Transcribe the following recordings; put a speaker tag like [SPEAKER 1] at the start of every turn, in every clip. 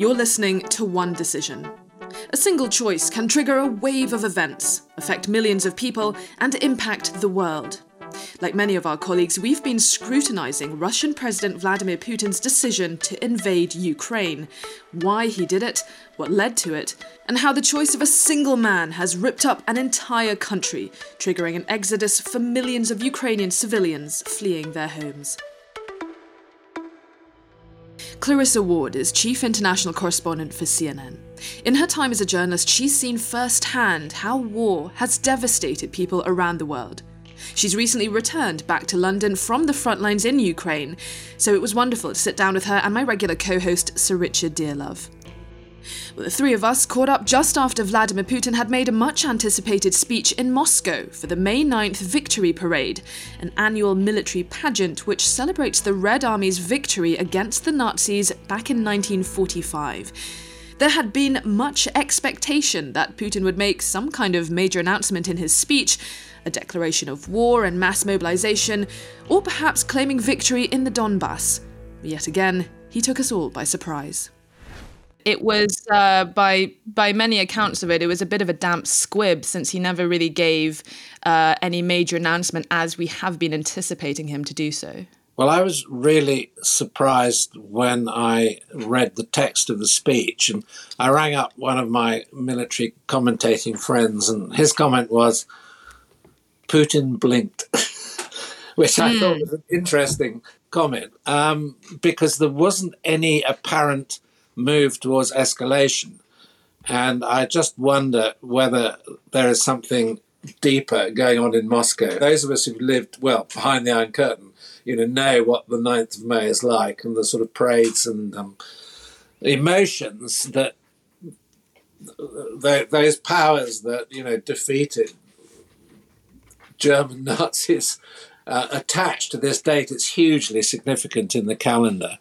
[SPEAKER 1] You're listening to One Decision. A single choice can trigger a wave of events, affect millions of people, and impact the world. Like many of our colleagues, we've been scrutinising Russian President Vladimir Putin's decision to invade Ukraine, why he did it, what led to it, and how the choice of a single man has ripped up an entire country, triggering an exodus for millions of Ukrainian civilians fleeing their homes. Clarissa Ward is chief international correspondent for CNN. In her time as a journalist, she's seen firsthand how war has devastated people around the world. She's recently returned back to London from the front lines in Ukraine, so it was wonderful to sit down with her and my regular co host, Sir Richard Dearlove. The three of us caught up just after Vladimir Putin had made a much anticipated speech in Moscow for the May 9th Victory Parade, an annual military pageant which celebrates the Red Army's victory against the Nazis back in 1945. There had been much expectation that Putin would make some kind of major announcement in his speech, a declaration of war and mass mobilization, or perhaps claiming victory in the Donbass. Yet again, he took us all by surprise
[SPEAKER 2] it was uh, by by many accounts of it, it was a bit of a damp squib since he never really gave uh, any major announcement as we have been anticipating him to do so.
[SPEAKER 3] Well, I was really surprised when I read the text of the speech, and I rang up one of my military commentating friends, and his comment was, "Putin blinked," which I mm. thought was an interesting comment um, because there wasn't any apparent move towards escalation. And I just wonder whether there is something deeper going on in Moscow. Those of us who've lived, well, behind the Iron Curtain, you know, know what the 9th of May is like and the sort of parades and um, emotions that those powers that, you know, defeated German Nazis uh, attached to this date. It's hugely significant in the calendar.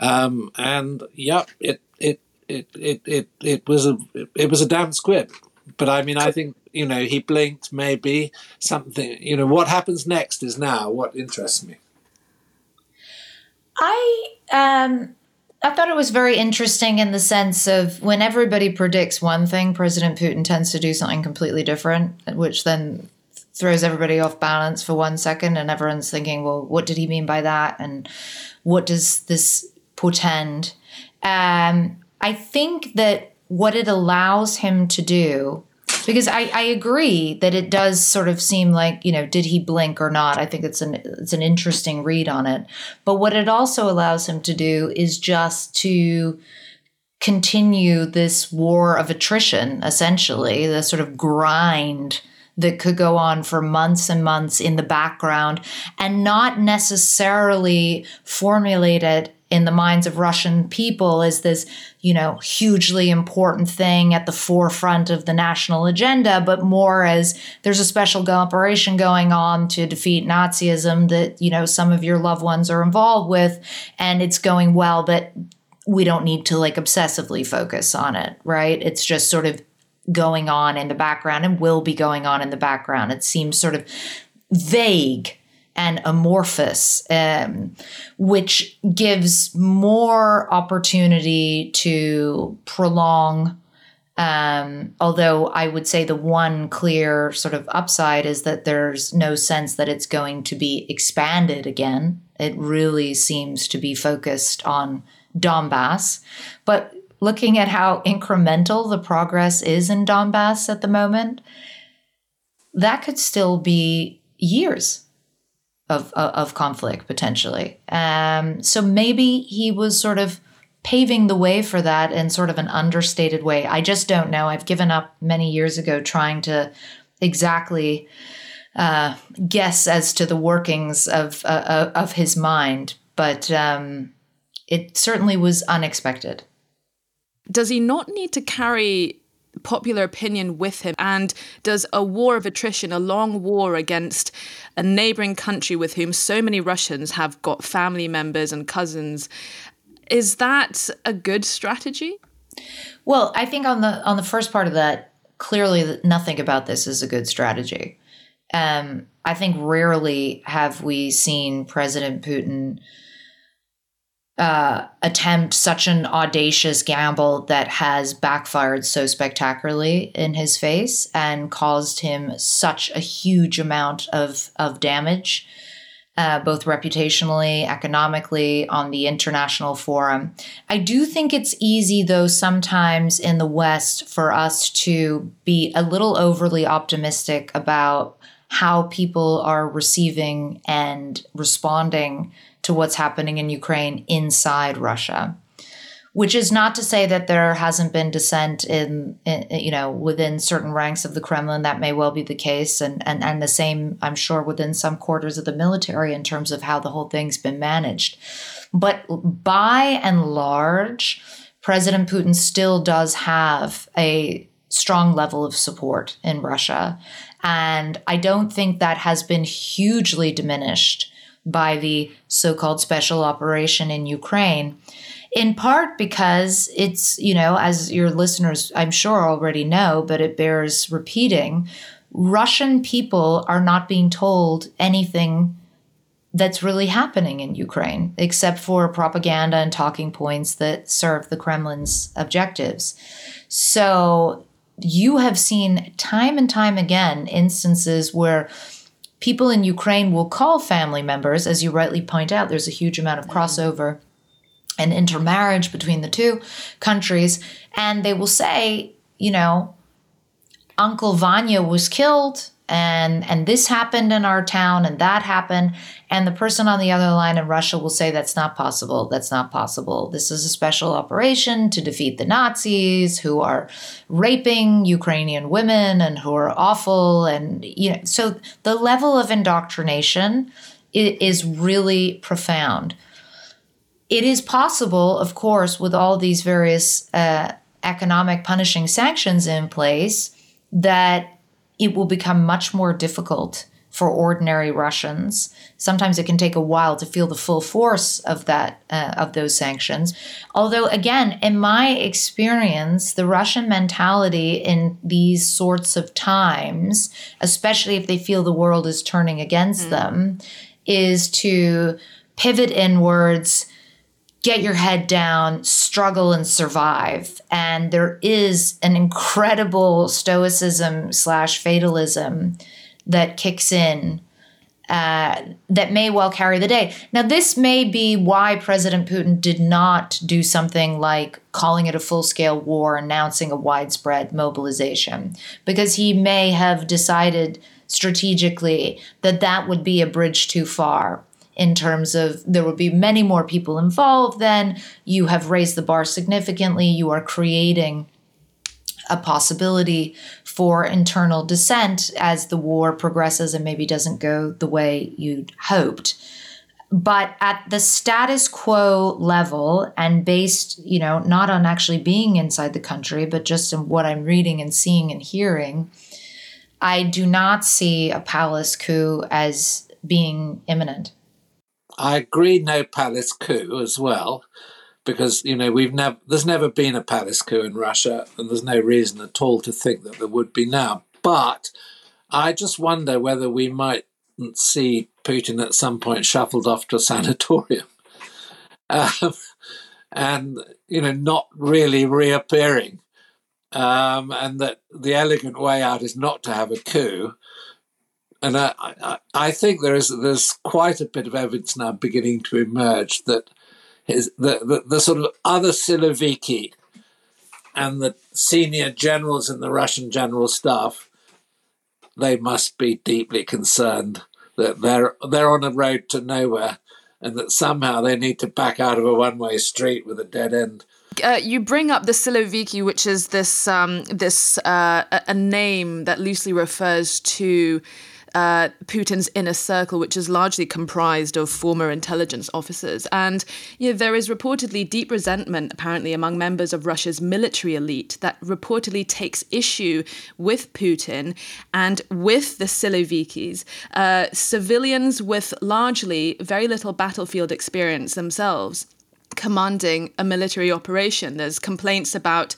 [SPEAKER 3] Um, and yeah, it, it it it it it was a it was a damn squib. But I mean, I think you know he blinked. Maybe something. You know what happens next is now what interests me.
[SPEAKER 4] I um I thought it was very interesting in the sense of when everybody predicts one thing, President Putin tends to do something completely different, which then throws everybody off balance for one second, and everyone's thinking, well, what did he mean by that? And what does this portend. Um, I think that what it allows him to do, because I, I agree that it does sort of seem like you know, did he blink or not? I think it's an it's an interesting read on it. But what it also allows him to do is just to continue this war of attrition, essentially, the sort of grind that could go on for months and months in the background and not necessarily formulated in the minds of Russian people as this, you know, hugely important thing at the forefront of the national agenda, but more as there's a special operation going on to defeat Nazism that, you know, some of your loved ones are involved with, and it's going well, but we don't need to like obsessively focus on it, right? It's just sort of going on in the background and will be going on in the background. It seems sort of vague and amorphous, um, which gives more opportunity to prolong. Um, although I would say the one clear sort of upside is that there's no sense that it's going to be expanded again. It really seems to be focused on Donbass. But looking at how incremental the progress is in Donbass at the moment, that could still be years of, of conflict potentially. Um, so maybe he was sort of paving the way for that in sort of an understated way. I just don't know. I've given up many years ago trying to exactly uh, guess as to the workings of uh, uh of his mind, but um, it certainly was unexpected.
[SPEAKER 2] Does he not need to carry popular opinion with him? And does a war of attrition, a long war against a neighboring country with whom so many Russians have got family members and cousins, is that a good strategy?
[SPEAKER 4] Well, I think on the on the first part of that, clearly nothing about this is a good strategy. Um, I think rarely have we seen President Putin uh, attempt such an audacious gamble that has backfired so spectacularly in his face and caused him such a huge amount of, of damage, uh, both reputationally, economically, on the international forum. I do think it's easy, though, sometimes in the West for us to be a little overly optimistic about how people are receiving and responding to what's happening in Ukraine inside Russia. Which is not to say that there hasn't been dissent in, in, you know, within certain ranks of the Kremlin. That may well be the case, and, and and the same, I'm sure, within some quarters of the military in terms of how the whole thing's been managed. But by and large, President Putin still does have a strong level of support in Russia, and I don't think that has been hugely diminished by the so called special operation in Ukraine, in part because it's, you know, as your listeners I'm sure already know, but it bears repeating Russian people are not being told anything that's really happening in Ukraine, except for propaganda and talking points that serve the Kremlin's objectives. So you have seen time and time again instances where people in Ukraine will call family members, as you rightly point out, there's a huge amount of mm-hmm. crossover and intermarriage between the two countries, and they will say, you know, Uncle Vanya was killed and and this happened in our town and that happened. And the person on the other line in Russia will say that's not possible. That's not possible. This is a special operation to defeat the Nazis who are raping Ukrainian women and who are awful. And you know so the level of indoctrination is really profound. It is possible of course with all these various uh, economic punishing sanctions in place that it will become much more difficult for ordinary Russians. Sometimes it can take a while to feel the full force of that uh, of those sanctions. Although again, in my experience, the Russian mentality in these sorts of times, especially if they feel the world is turning against mm. them, is to pivot inwards get your head down, struggle and survive. And there is an incredible stoicism slash fatalism that kicks in uh, that may well carry the day. Now, this may be why President Putin did not do something like calling it a full scale war, announcing a widespread mobilization, because he may have decided strategically that that would be a bridge too far in terms of there will be many more people involved then. You have raised the bar significantly. You are creating a possibility for internal dissent as the war progresses and maybe doesn't go the way you'd hoped. But at the status quo level and based you know not on actually being inside the country but just in what i'm reading and seeing and hearing i do not see a palace coup as being imminent
[SPEAKER 3] I agree, no palace coup as well, because you know we've never there's never been a palace coup in Russia, and there's no reason at all to think that there would be now. But I just wonder whether we might see Putin at some point shuffled off to a sanatorium, um, and you know not really reappearing, um, and that the elegant way out is not to have a coup and I, I, I, think there is there's quite a bit of evidence now beginning to emerge that his, the, the, the sort of other Siloviki and the senior generals in the Russian general staff, they must be deeply concerned that they're they're on a road to nowhere, and that somehow they need to back out of a one-way street with a dead end.
[SPEAKER 1] Uh, you bring up the Siloviki, which is this um, this uh, a name that loosely refers to uh, Putin's inner circle, which is largely comprised of former intelligence officers. And you know, there is reportedly deep resentment, apparently, among members of Russia's military elite that reportedly takes issue with Putin and with the Silovikis, uh, civilians with largely very little battlefield experience themselves commanding a military operation. There's complaints about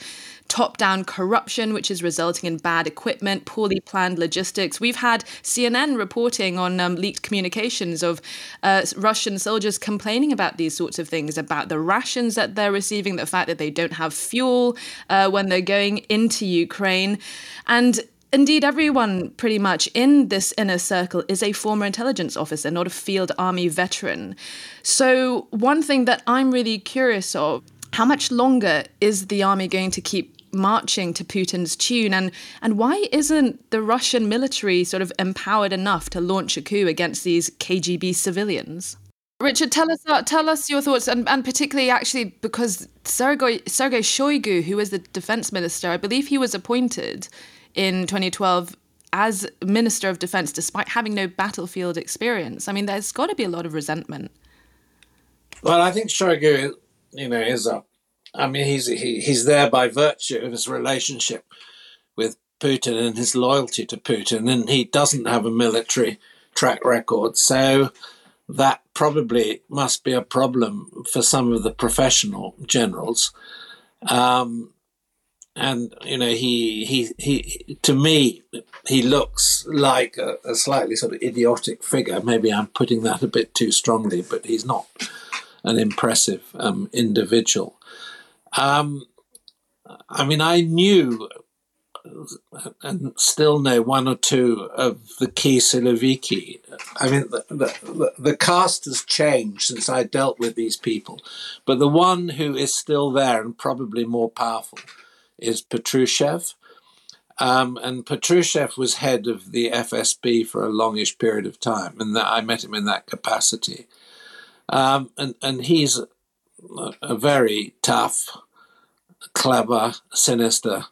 [SPEAKER 1] top down corruption, which is resulting in bad equipment, poorly planned logistics. We've had CNN reporting on um, leaked communications of uh, Russian soldiers complaining about these sorts of things, about the rations that they're receiving, the fact that they don't have fuel uh, when they're going into Ukraine. And Indeed, everyone pretty much in this inner circle is a former intelligence officer, not a field army veteran. So, one thing that I'm really curious of how much longer is the army going to keep marching to Putin's tune and and why isn't the Russian military sort of empowered enough to launch a coup against these KGB civilians? Richard, tell us uh, tell us your thoughts, and, and particularly actually because Sergei Sergei Shoigu, who was the defense minister, I believe he was appointed in 2012 as Minister of Defense, despite having no battlefield experience. I mean, there's got to be a lot of resentment.
[SPEAKER 3] Well, I think Shoigu, you know, is a. I mean, he's he, he's there by virtue of his relationship with Putin and his loyalty to Putin, and he doesn't have a military track record, so that probably must be a problem for some of the professional generals. Um, and you know he he he to me he looks like a, a, slightly sort of idiotic figure. Maybe i'm putting that a bit too strongly but he's not an impressive um, individual um, i mean i knew and still know one or two of the key Siloviki. I mean, the, the, the, cast has changed since I dealt with these people, but the one who is still there and probably more powerful is Patrushev. Um, and Patrushev was head of the FSB for a longish period of time, and I met him in that capacity. Um, and, and he's a, very tough, clever, sinister,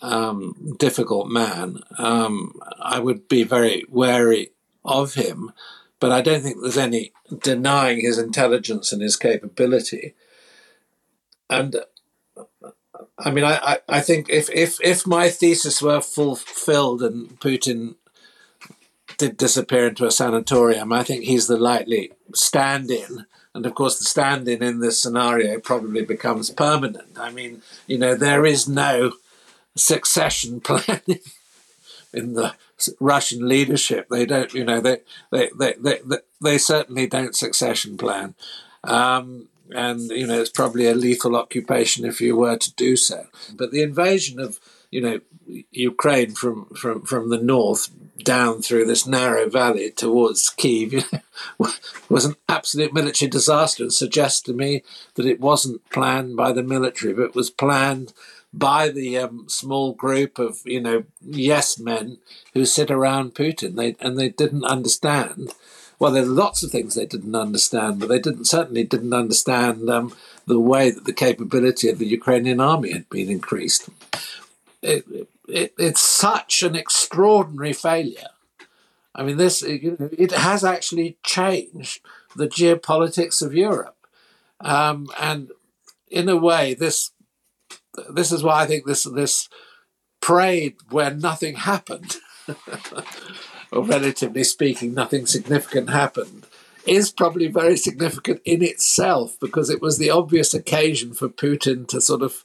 [SPEAKER 3] um, difficult man. Um, I would be very wary of him, but I don't think there's any denying his intelligence and his capability. And I mean, I, I think if, if, if my thesis were fulfilled and Putin did disappear into a sanatorium, I think he's the likely stand in. And of course, the stand in in this scenario probably becomes permanent. I mean, you know, there is no succession planning in the Russian leadership. They don't, you know, they, they, they, they, they certainly don't succession plan. Um, and you know it's probably a lethal occupation if you were to do so. But the invasion of you know Ukraine from from from the north down through this narrow valley towards Kiev was an absolute military disaster and suggests to me that it wasn't planned by the military but was planned by the um, small group of you know yes men who sit around Putin they and they didn't understand well, there are lots of things they didn't understand, but they didn't certainly didn't understand um, the way that the capability of the Ukrainian army had been increased. It, it, it's such an extraordinary failure. I mean, this it has actually changed the geopolitics of Europe, um, and in a way, this this is why I think this this parade where nothing happened. or relatively speaking, nothing significant happened, is probably very significant in itself because it was the obvious occasion for Putin to sort of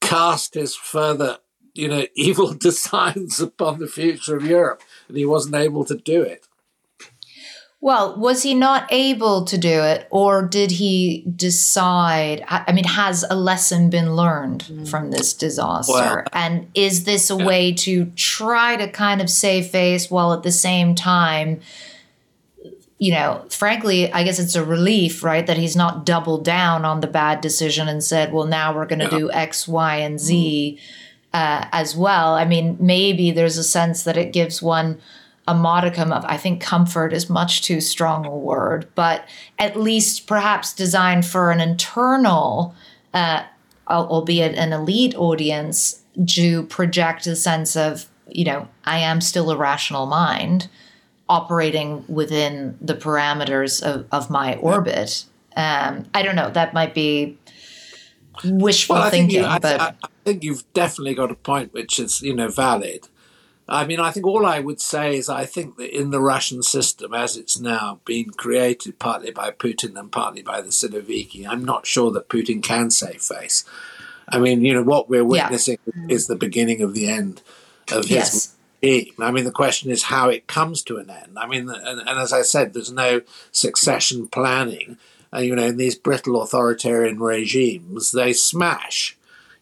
[SPEAKER 3] cast his further, you know, evil designs upon the future of Europe, and he wasn't able to do it.
[SPEAKER 4] Well, was he not able to do it, or did he decide? I mean, has a lesson been learned mm. from this disaster? Well, and is this a yeah. way to try to kind of save face while at the same time, you know, frankly, I guess it's a relief, right, that he's not doubled down on the bad decision and said, well, now we're going to yeah. do X, Y, and Z mm. Uh, as well. I mean, maybe there's a sense that it gives one a modicum of, I think comfort is much too strong a word, but at least perhaps designed for an internal, uh, albeit an elite audience, to project a sense of, you know, I am still a rational mind operating within the parameters of, of my orbit. Um, I don't know. That might be wishful well, thinking, you, but
[SPEAKER 3] I, I think you've definitely got a point which is, you know, valid. I mean, I think all I would say is I think that in the Russian system, as it's now been created partly by Putin and partly by the Siloviki, I'm not sure that Putin can save face. I mean, you know, what we're witnessing yeah. is the beginning of the end of his yes. regime. I mean, the question is how it comes to an end. I mean, and, and as I said, there's no succession planning. Uh, you know, in these brittle authoritarian regimes, they smash.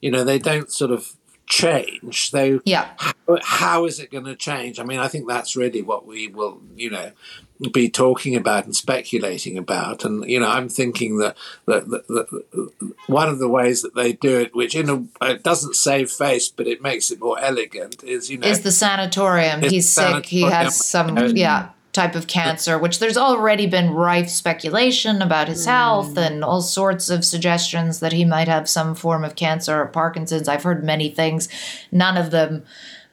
[SPEAKER 3] You know, they don't sort of change. So,
[SPEAKER 4] yeah.
[SPEAKER 3] how, how is it going to change? I mean, I think that's really what we will, you know, be talking about and speculating about. And you know, I'm thinking that, that, that, that one of the ways that they do it, which in a, it doesn't save face, but it makes it more elegant, is you know,
[SPEAKER 4] is the sanatorium. He's sick. He has some yeah type of cancer, which there's already been rife speculation about his health mm. and all sorts of suggestions that he might have some form of cancer or Parkinson's. I've heard many things, none of them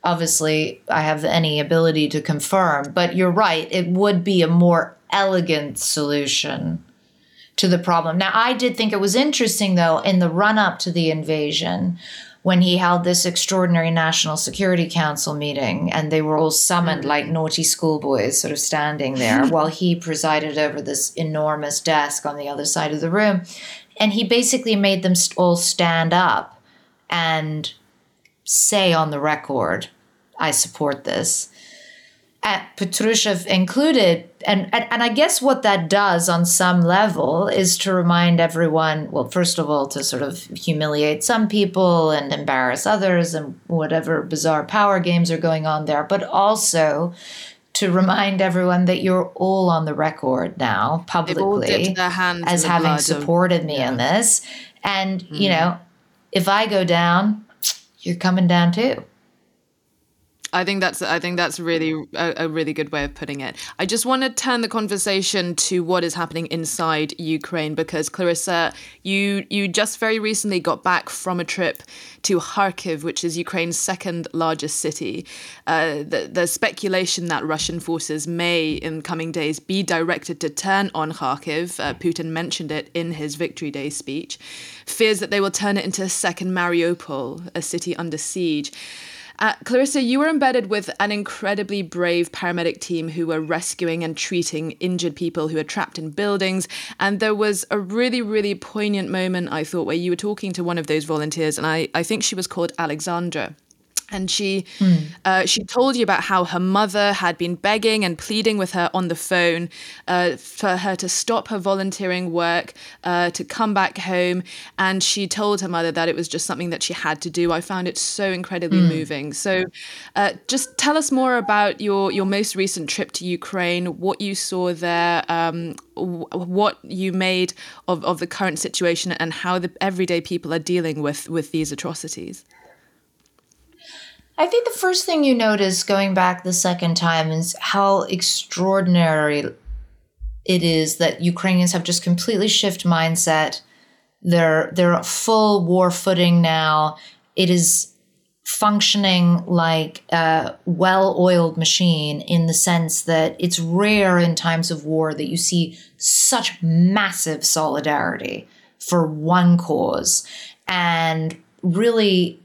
[SPEAKER 4] obviously I have any ability to confirm, but you're right. It would be a more elegant solution to the problem. Now, I did think it was interesting, though, in the run up to the invasion, when he held this extraordinary National Security Council meeting, and they were all summoned like mm. naughty schoolboys, sort of standing there, while he presided over this enormous desk on the other side of the room. And he basically made them all stand up and say on the record, I support this. And Patrushev included, and, and, and I guess what that does on some level is to remind everyone, well, first of all, to sort of humiliate some people and embarrass others and whatever bizarre power games are going on there, but also to remind everyone that you're all on the record now publicly as having supported of, me yeah. in this. And, mm. you know, if I go down, you're coming down too.
[SPEAKER 1] I think that's I think that's really a, a, really good way of putting it. I just want to turn the conversation to what is happening inside Ukraine because Clarissa, you you just very recently got back from a trip to Kharkiv, which is Ukraine's second largest city. Uh, the the speculation that Russian forces may in coming days be directed to turn on Kharkiv. Uh, Putin mentioned it in his Victory Day speech. Fears that they will turn it into a second Mariupol, a city under siege. Uh, Clarissa, you were embedded with an incredibly brave paramedic team who were rescuing and treating injured people who were trapped in buildings. And there was a really, really poignant moment, I thought, where you were talking to one of those volunteers, and I, I think she was called Alexandra and she mm. uh, she told you about how her mother had been begging and pleading with her on the phone uh, for her to stop her volunteering work uh, to come back home and she told her mother that it was just something that she had to do i found it so incredibly mm. moving so uh, just tell us more about your your most recent trip to ukraine what you saw there um, what you made of, of the current situation and how the everyday people are dealing with with these atrocities
[SPEAKER 4] I think the first thing you notice going back the second time is how extraordinary it is that Ukrainians have just completely shift mindset. They're they're full war footing now. It is functioning like a well-oiled machine in the sense that it's rare in times of war that you see such massive solidarity for one cause and really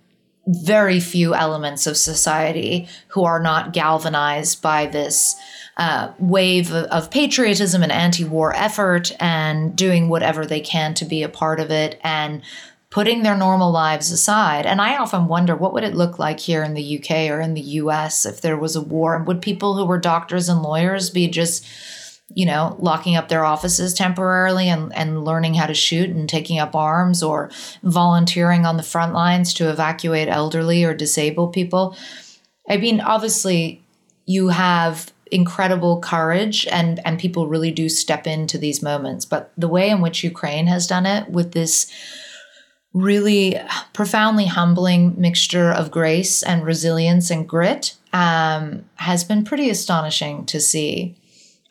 [SPEAKER 4] very few elements of society who are not galvanized by this uh, wave of, of patriotism and anti-war effort and doing whatever they can to be a part of it and putting their normal lives aside. And I often wonder what would it look like here in the UK or in the US if there was a war? And Would people who were doctors and lawyers be just you know, locking up their offices temporarily and, and learning how to shoot and taking up arms or volunteering on the front lines to evacuate elderly or disabled people. I mean, obviously, you have incredible courage and, and people really do step into these moments. But the way in which Ukraine has done it with this really profoundly humbling mixture of grace and resilience and grit um, has been pretty astonishing to see.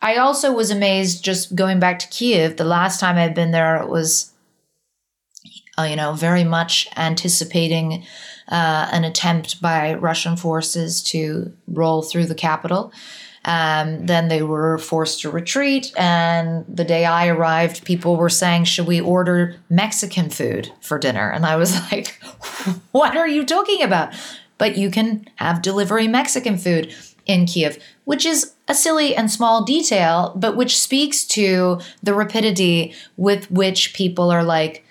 [SPEAKER 4] I also was amazed just going back to Kiev. The last time I'd been there, it was, uh, you know, very much anticipating uh, an attempt by Russian forces to roll through the capital. Um, then they were forced to retreat. And the day I arrived, people were saying, Should we order Mexican food for dinner? And I was like, What are you talking about? But you can have delivery Mexican food in Kiev, which is a silly and small detail, but which speaks to the rapidity with which people are like,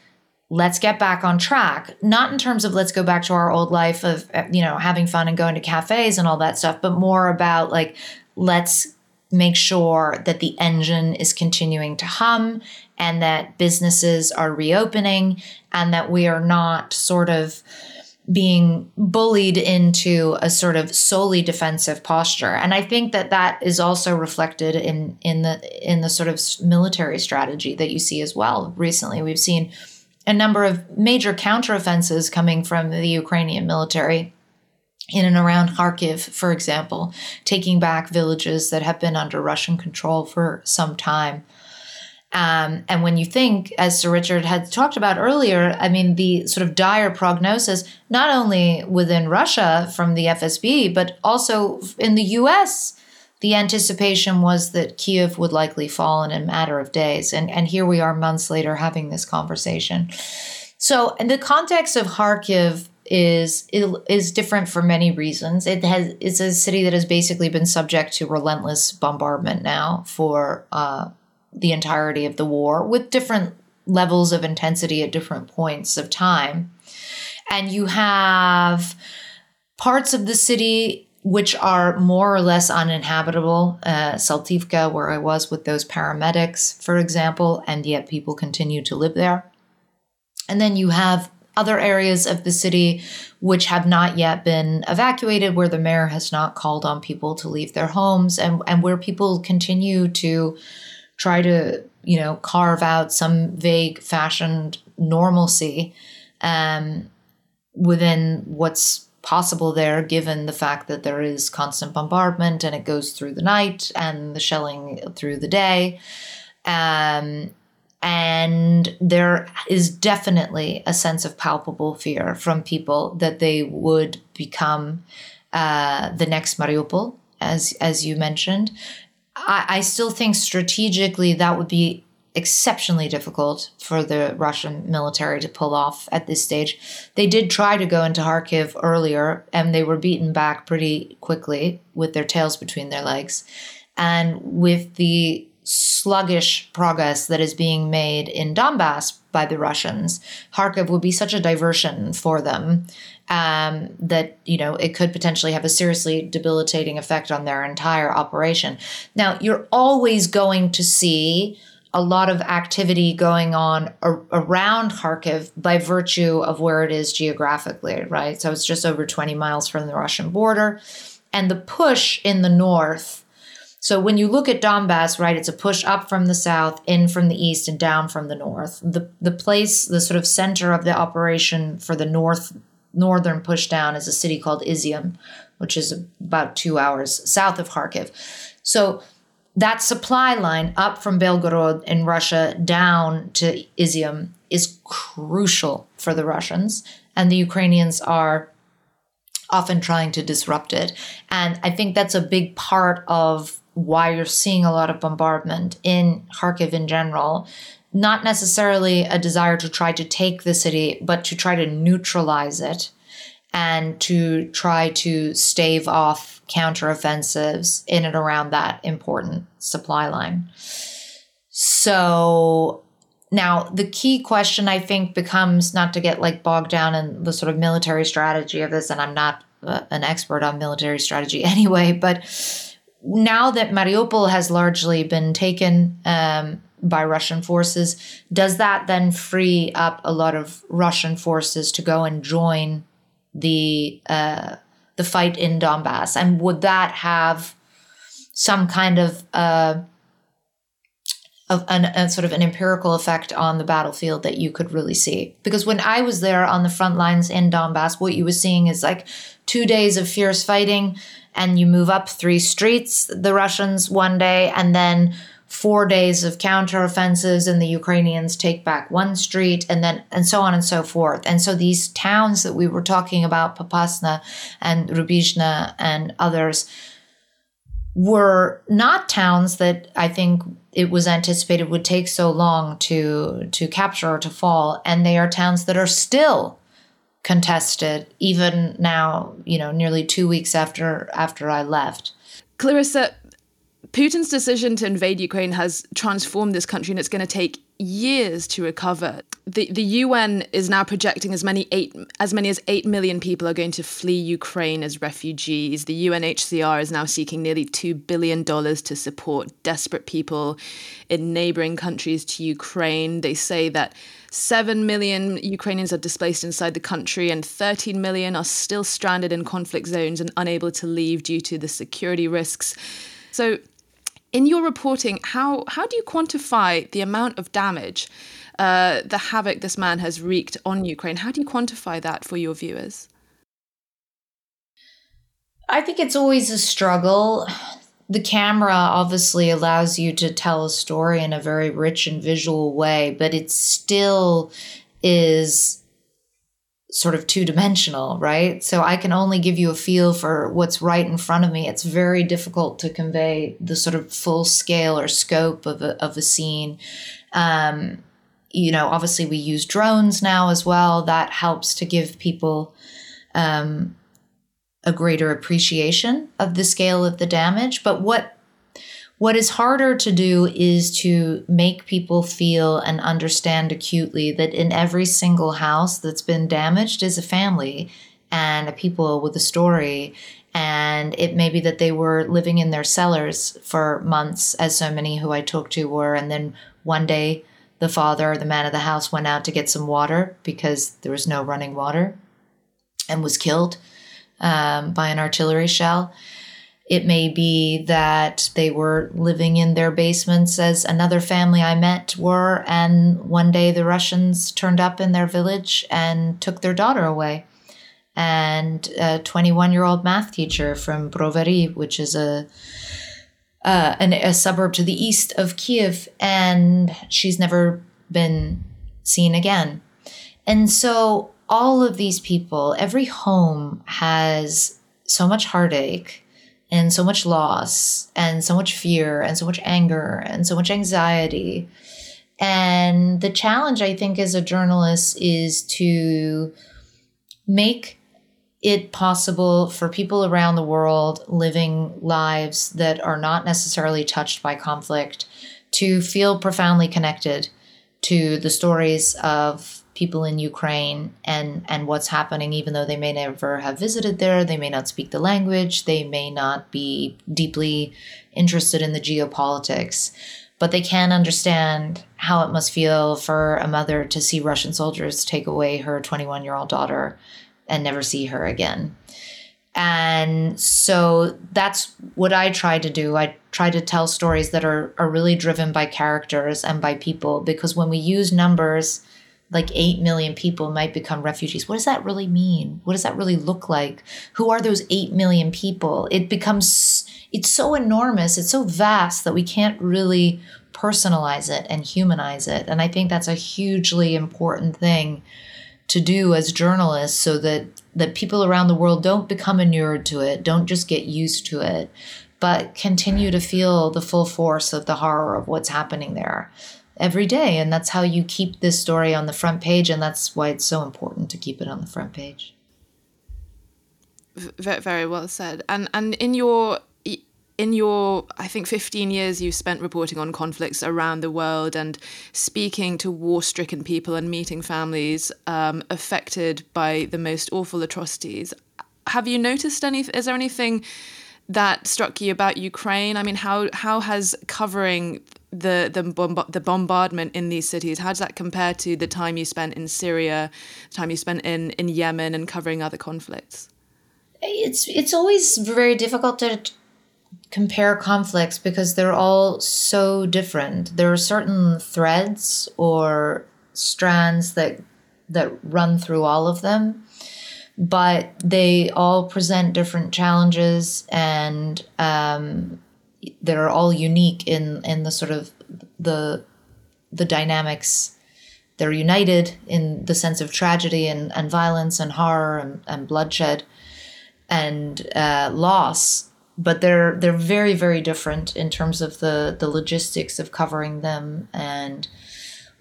[SPEAKER 4] let's get back on track. Not in terms of let's go back to our old life of you know having fun and going to cafes and all that stuff but more about like let's make sure that the engine is continuing to hum and that businesses are reopening and that we are not sort of being bullied into a sort of solely defensive posture and i think that that is also reflected in in the in the sort of military strategy that you see as well recently we've seen a number of major counteroffensives coming from the ukrainian military in and around Kharkiv, for example, taking back villages that have been under Russian control for some time. Um, and when you think, as Sir Richard had talked about earlier, I mean, the sort of dire prognosis, not only within Russia from the FSB, but also in the US, the anticipation was that Kiev would likely fall in a matter of days. And, and here we are months later having this conversation. So, in the context of Kharkiv, is is different for many reasons. It has it's a city that has basically been subject to relentless bombardment now for uh, the entirety of the war, with different levels of intensity at different points of time, and you have parts of the city which are more or less uninhabitable. Uh, Saltivka, where I was with those paramedics, for example, and yet people continue to live there. And then you have other areas of the city which have not yet been evacuated, where the mayor has not called on people to leave their homes, and, and where people continue to try to, you know, carve out some vague fashioned normalcy um, within what's possible there, given the fact that there is constant bombardment and it goes through the night and the shelling through the day. Um, and there is definitely a sense of palpable fear from people that they would become uh, the next Mariupol, as as you mentioned. I, I still think strategically that would be exceptionally difficult for the Russian military to pull off at this stage. They did try to go into Kharkiv earlier, and they were beaten back pretty quickly with their tails between their legs. And with the sluggish progress that is being made in Donbass by the Russians, Kharkiv would be such a diversion for them um, that you know it could potentially have a seriously debilitating effect on their entire operation. Now, you're always going to see a lot of activity going on ar- around Kharkiv by virtue of where it is geographically, right? So it's just over 20 miles from the Russian border. And the push in the north so when you look at Donbass, right, it's a push up from the south, in from the east, and down from the north. The the place, the sort of center of the operation for the north northern push down is a city called Izium, which is about two hours south of Kharkiv. So that supply line up from Belgorod in Russia down to Izium is crucial for the Russians, and the Ukrainians are often trying to disrupt it. And I think that's a big part of why you're seeing a lot of bombardment in Kharkiv in general. Not necessarily a desire to try to take the city, but to try to neutralize it and to try to stave off counteroffensives in and around that important supply line. So now the key question I think becomes not to get like bogged down in the sort of military strategy of this, and I'm not uh, an expert on military strategy anyway, but now that Mariupol has largely been taken um, by Russian forces, does that then free up a lot of Russian forces to go and join the uh, the fight in Donbass? And would that have some kind of uh, of an, a sort of an empirical effect on the battlefield that you could really see? Because when I was there on the front lines in Donbass, what you were seeing is like two days of fierce fighting and you move up three streets, the Russians one day, and then four days of counteroffensives and the Ukrainians take back one street and then and so on and so forth. And so these towns that we were talking about, Popasna and Rubizhne and others, were not towns that I think it was anticipated would take so long to to capture or to fall. And they are towns that are still contested even now you know nearly two weeks after after i left
[SPEAKER 1] clarissa putin's decision to invade ukraine has transformed this country and it's going to take years to recover the, the UN is now projecting as many eight as many as eight million people are going to flee Ukraine as refugees. The UNHCR is now seeking nearly two billion dollars to support desperate people in neighboring countries to Ukraine. They say that seven million Ukrainians are displaced inside the country, and 13 million are still stranded in conflict zones and unable to leave due to the security risks. So, in your reporting, how how do you quantify the amount of damage? Uh, the havoc this man has wreaked on Ukraine. How do you quantify that for your viewers?
[SPEAKER 4] I think it's always a struggle. The camera obviously allows you to tell a story in a very rich and visual way, but it still is sort of two dimensional, right? So I can only give you a feel for what's right in front of me. It's very difficult to convey the sort of full scale or scope of a, of a scene. Um, you know, obviously we use drones now as well. That helps to give people um, a greater appreciation of the scale of the damage. But what what is harder to do is to make people feel and understand acutely that in every single house that's been damaged is a family and a people with a story. And it may be that they were living in their cellars for months, as so many who I talked to were, and then one day the father, the man of the house, went out to get some water because there was no running water and was killed um, by an artillery shell. It may be that they were living in their basements as another family I met were, and one day the Russians turned up in their village and took their daughter away. And a 21 year old math teacher from Brovary, which is a uh, an, a suburb to the east of Kiev, and she's never been seen again. And so, all of these people, every home has so much heartache and so much loss and so much fear and so much anger and so much anxiety. And the challenge, I think, as a journalist is to make it possible for people around the world living lives that are not necessarily touched by conflict to feel profoundly connected to the stories of people in Ukraine and and what's happening even though they may never have visited there they may not speak the language they may not be deeply interested in the geopolitics but they can understand how it must feel for a mother to see Russian soldiers take away her 21 year old daughter and never see her again. And so that's what I try to do. I try to tell stories that are, are really driven by characters and by people because when we use numbers, like 8 million people might become refugees. What does that really mean? What does that really look like? Who are those 8 million people? It becomes, it's so enormous, it's so vast that we can't really personalize it and humanize it. And I think that's a hugely important thing to do as journalists so that that people around the world don't become inured to it, don't just get used to it, but continue to feel the full force of the horror of what's happening there every day. And that's how you keep this story on the front page, and that's why it's so important to keep it on the front page.
[SPEAKER 1] Very well said. And and in your in your, I think, 15 years you've spent reporting on conflicts around the world and speaking to war stricken people and meeting families um, affected by the most awful atrocities. Have you noticed any? Is there anything that struck you about Ukraine? I mean, how how has covering the the, bomb- the bombardment in these cities how does that compare to the time you spent in Syria, the time you spent in in Yemen and covering other conflicts?
[SPEAKER 4] It's it's always very difficult to compare conflicts because they're all so different. There are certain threads or strands that that run through all of them, but they all present different challenges and um, they're all unique in in the sort of the the dynamics. They're united in the sense of tragedy and, and violence and horror and, and bloodshed and uh, loss but they're they're very very different in terms of the the logistics of covering them and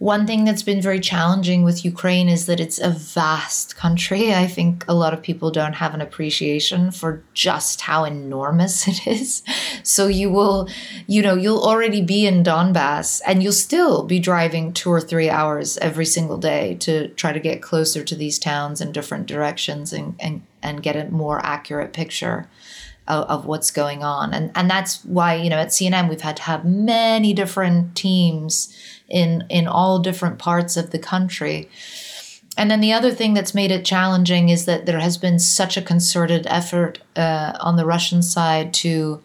[SPEAKER 4] one thing that's been very challenging with Ukraine is that it's a vast country. I think a lot of people don't have an appreciation for just how enormous it is. So you will, you know, you'll already be in Donbass and you'll still be driving two or three hours every single day to try to get closer to these towns in different directions and, and, and get a more accurate picture of, of what's going on. And, and that's why, you know, at CNN, we've had to have many different teams in in all different parts of the country. And then the other thing that's made it challenging is that there has been such a concerted effort uh, on the Russian side to,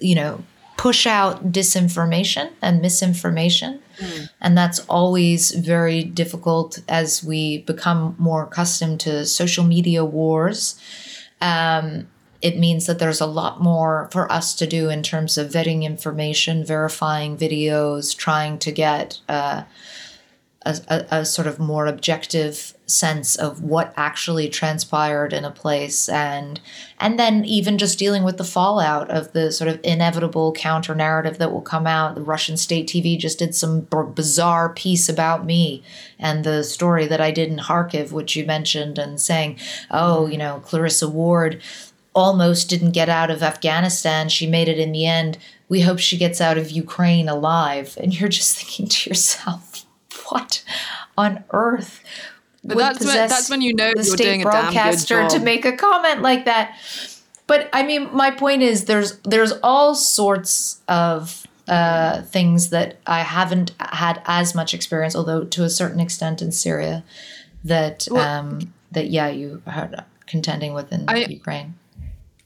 [SPEAKER 4] you know, push out disinformation and misinformation. Mm. And that's always very difficult as we become more accustomed to social media wars. Um, it means that there's a lot more for us to do in terms of vetting information, verifying videos, trying to get uh, a, a, a, sort of more objective sense of what actually transpired in a place, and and then even just dealing with the fallout of the sort of inevitable counter narrative that will come out. The Russian state TV just did some b- bizarre piece about me and the story that I did in Kharkiv, which you mentioned, and saying, oh, you know, Clarissa Ward almost didn't get out of Afghanistan. She made it in the end. We hope she gets out of Ukraine alive. And you're just thinking to yourself, what on earth?
[SPEAKER 1] But that's when, that's when you know
[SPEAKER 4] the
[SPEAKER 1] you're
[SPEAKER 4] state
[SPEAKER 1] doing a
[SPEAKER 4] broadcaster
[SPEAKER 1] damn good job.
[SPEAKER 4] to make a comment like that. But I mean, my point is, there's there's all sorts of uh, things that I haven't had as much experience, although to a certain extent in Syria, that well, um, that yeah, you heard contending with in I, Ukraine.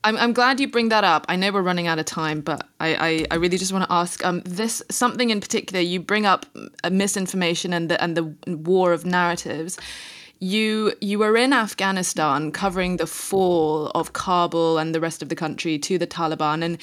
[SPEAKER 1] I'm, I'm glad you bring that up. I know we're running out of time, but I, I, I really just want to ask um, this something in particular. You bring up misinformation and the and the war of narratives. You you were in Afghanistan covering the fall of Kabul and the rest of the country to the Taliban, and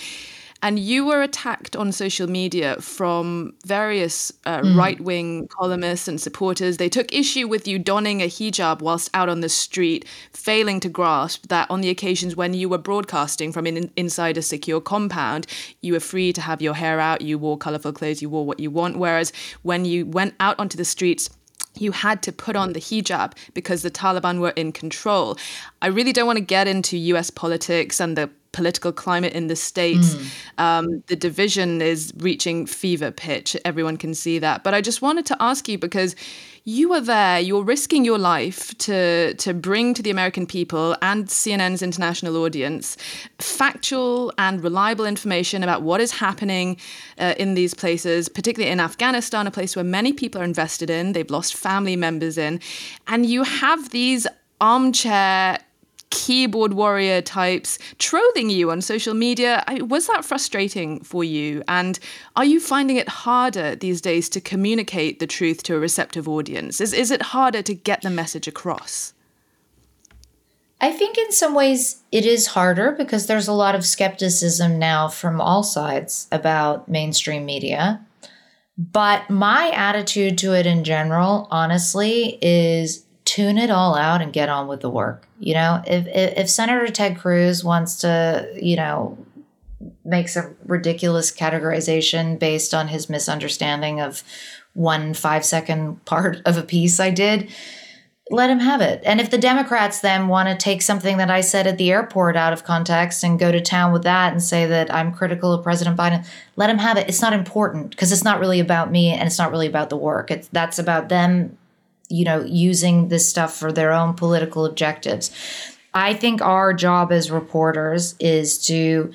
[SPEAKER 1] and you were attacked on social media from various uh, mm. right wing columnists and supporters. They took issue with you donning a hijab whilst out on the street, failing to grasp that on the occasions when you were broadcasting from in, inside a secure compound, you were free to have your hair out, you wore colorful clothes, you wore what you want. Whereas when you went out onto the streets, you had to put on the hijab because the Taliban were in control. I really don't want to get into US politics and the political climate in the States. Mm. Um, the division is reaching fever pitch. Everyone can see that. But I just wanted to ask you because you are there, you're risking your life to, to bring to the American people and CNN's international audience factual and reliable information about what is happening uh, in these places, particularly in Afghanistan, a place where many people are invested in, they've lost family members in. And you have these armchair keyboard warrior types trolling you on social media. Was that frustrating for you? And are you finding it harder these days to communicate the truth to a receptive audience? Is, is it harder to get the message across?
[SPEAKER 4] I think in some ways it is harder because there's a lot of skepticism now from all sides about mainstream media. But my attitude to it in general, honestly, is tune it all out and get on with the work. You know, if, if, if Senator Ted Cruz wants to, you know, make some ridiculous categorization based on his misunderstanding of one five second part of a piece I did, let him have it. And if the Democrats then want to take something that I said at the airport out of context and go to town with that and say that I'm critical of President Biden, let him have it. It's not important because it's not really about me and it's not really about the work. It's that's about them you know, using this stuff for their own political objectives. I think our job as reporters is to,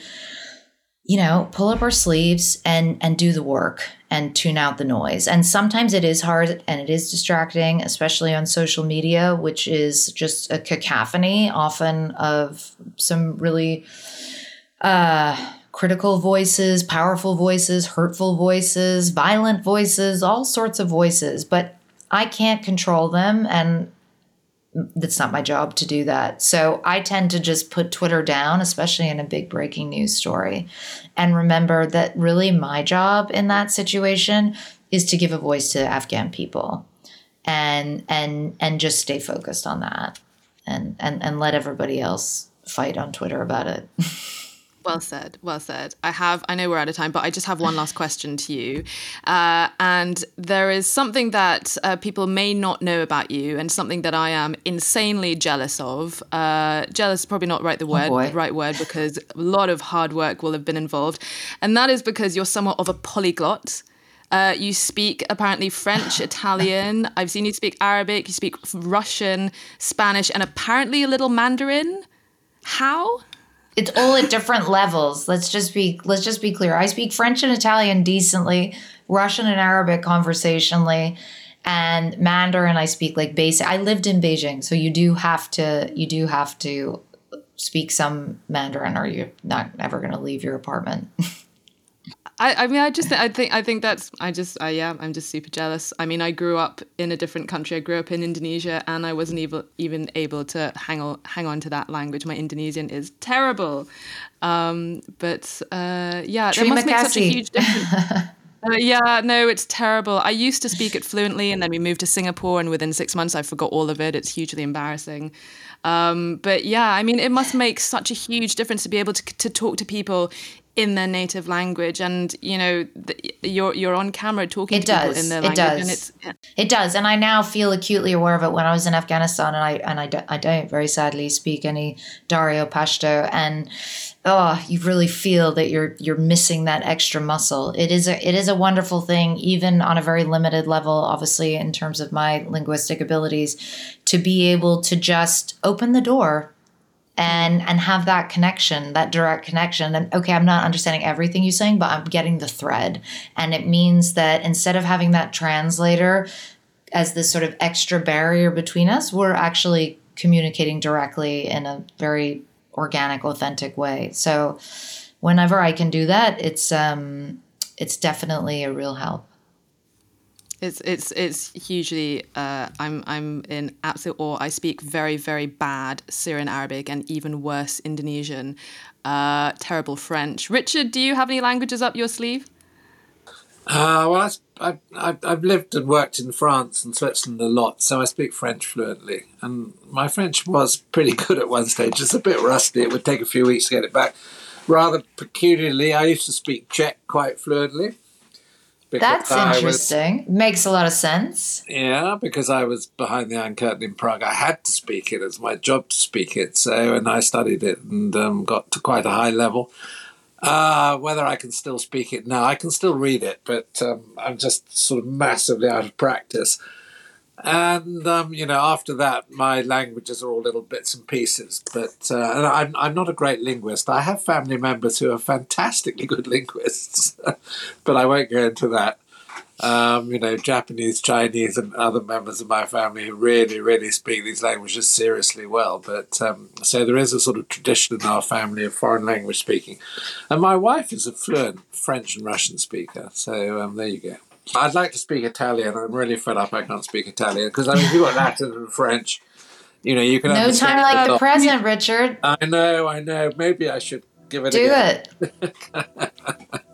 [SPEAKER 4] you know, pull up our sleeves and and do the work and tune out the noise. And sometimes it is hard and it is distracting, especially on social media, which is just a cacophony often of some really uh critical voices, powerful voices, hurtful voices, violent voices, all sorts of voices. But I can't control them and that's not my job to do that. So I tend to just put Twitter down, especially in a big breaking news story, and remember that really my job in that situation is to give a voice to Afghan people and and and just stay focused on that and and and let everybody else fight on Twitter about it.
[SPEAKER 1] Well said. Well said. I have. I know we're out of time, but I just have one last question to you. Uh, and there is something that uh, people may not know about you, and something that I am insanely jealous of. Uh, jealous is probably not right the word,
[SPEAKER 4] oh
[SPEAKER 1] right word, because a lot of hard work will have been involved, and that is because you're somewhat of a polyglot. Uh, you speak apparently French, Italian. I've seen you speak Arabic. You speak Russian, Spanish, and apparently a little Mandarin. How?
[SPEAKER 4] It's all at different levels. Let's just be let's just be clear. I speak French and Italian decently, Russian and Arabic conversationally, and Mandarin I speak like basic. I lived in Beijing, so you do have to you do have to speak some Mandarin or you're not ever going to leave your apartment.
[SPEAKER 1] I, I mean, I just, I think, I think that's, I just, I, yeah, I'm just super jealous. I mean, I grew up in a different country. I grew up in Indonesia, and I wasn't even even able to hang on, hang on to that language. My Indonesian is terrible. Um, but uh, yeah, it must make such a huge difference. Uh, yeah, no, it's terrible. I used to speak it fluently, and then we moved to Singapore, and within six months, I forgot all of it. It's hugely embarrassing. Um, but yeah, I mean, it must make such a huge difference to be able to, to talk to people in their native language and you know the, you're you're on camera talking
[SPEAKER 4] it
[SPEAKER 1] to
[SPEAKER 4] does.
[SPEAKER 1] people in their
[SPEAKER 4] it does.
[SPEAKER 1] and it's yeah.
[SPEAKER 4] it does and i now feel acutely aware of it when i was in afghanistan and i and i, do, I don't very sadly speak any dari or pashto and oh you really feel that you're you're missing that extra muscle it is a it is a wonderful thing even on a very limited level obviously in terms of my linguistic abilities to be able to just open the door and and have that connection that direct connection. And okay i'm not understanding everything you're saying but i'm getting the thread. And it means that instead of having that translator as this sort of extra barrier between us we're actually communicating directly in a very organic authentic way. So whenever i can do that it's um it's definitely a real help
[SPEAKER 1] it's it's it's hugely. Uh, I'm I'm in absolute awe. I speak very very bad Syrian Arabic and even worse Indonesian. Uh, terrible French. Richard, do you have any languages up your sleeve?
[SPEAKER 3] Uh, well, I, I, I've lived and worked in France and Switzerland a lot, so I speak French fluently. And my French was pretty good at one stage, It's a bit rusty. It would take a few weeks to get it back. Rather peculiarly, I used to speak Czech quite fluently.
[SPEAKER 4] That's interesting. Was, Makes a lot of sense.
[SPEAKER 3] Yeah, because I was behind the Iron Curtain in Prague. I had to speak it. It's my job to speak it. So, and I studied it and um, got to quite a high level. Uh, whether I can still speak it now, I can still read it, but um, I'm just sort of massively out of practice. And um, you know, after that, my languages are all little bits and pieces. But uh, and I'm I'm not a great linguist. I have family members who are fantastically good linguists, but I won't go into that. Um, you know, Japanese, Chinese, and other members of my family who really, really speak these languages seriously well. But um, so there is a sort of tradition in our family of foreign language speaking, and my wife is a fluent French and Russian speaker. So um, there you go. I'd like to speak Italian. I'm really fed up I can't speak Italian because I mean, you've got Latin and French. You know, you can.
[SPEAKER 4] No time like the present, Richard.
[SPEAKER 3] I know, I know. Maybe I should give it.
[SPEAKER 4] Do
[SPEAKER 3] it.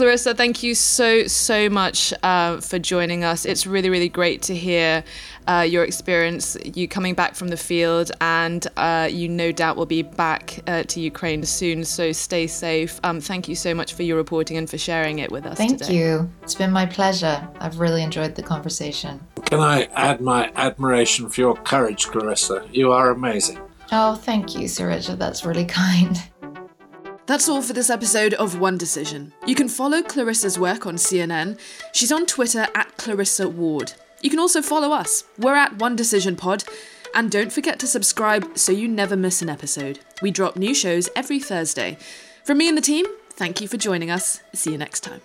[SPEAKER 1] Clarissa, thank you so, so much uh, for joining us. It's really, really great to hear uh, your experience, you coming back from the field, and uh, you no doubt will be back uh, to Ukraine soon. So stay safe. Um, thank you so much for your reporting and for sharing it with us.
[SPEAKER 4] Thank
[SPEAKER 1] today.
[SPEAKER 4] you. It's been my pleasure. I've really enjoyed the conversation.
[SPEAKER 3] Can I add my admiration for your courage, Clarissa? You are amazing.
[SPEAKER 4] Oh, thank you, Sir Richard. That's really kind.
[SPEAKER 5] That's all for this episode of One Decision. You can follow Clarissa's work on CNN. She's on Twitter at Clarissa Ward. You can also follow us. We're at One Decision Pod. And don't forget to subscribe so you never miss an episode. We drop new shows every Thursday. From me and the team, thank you for joining us. See you next time.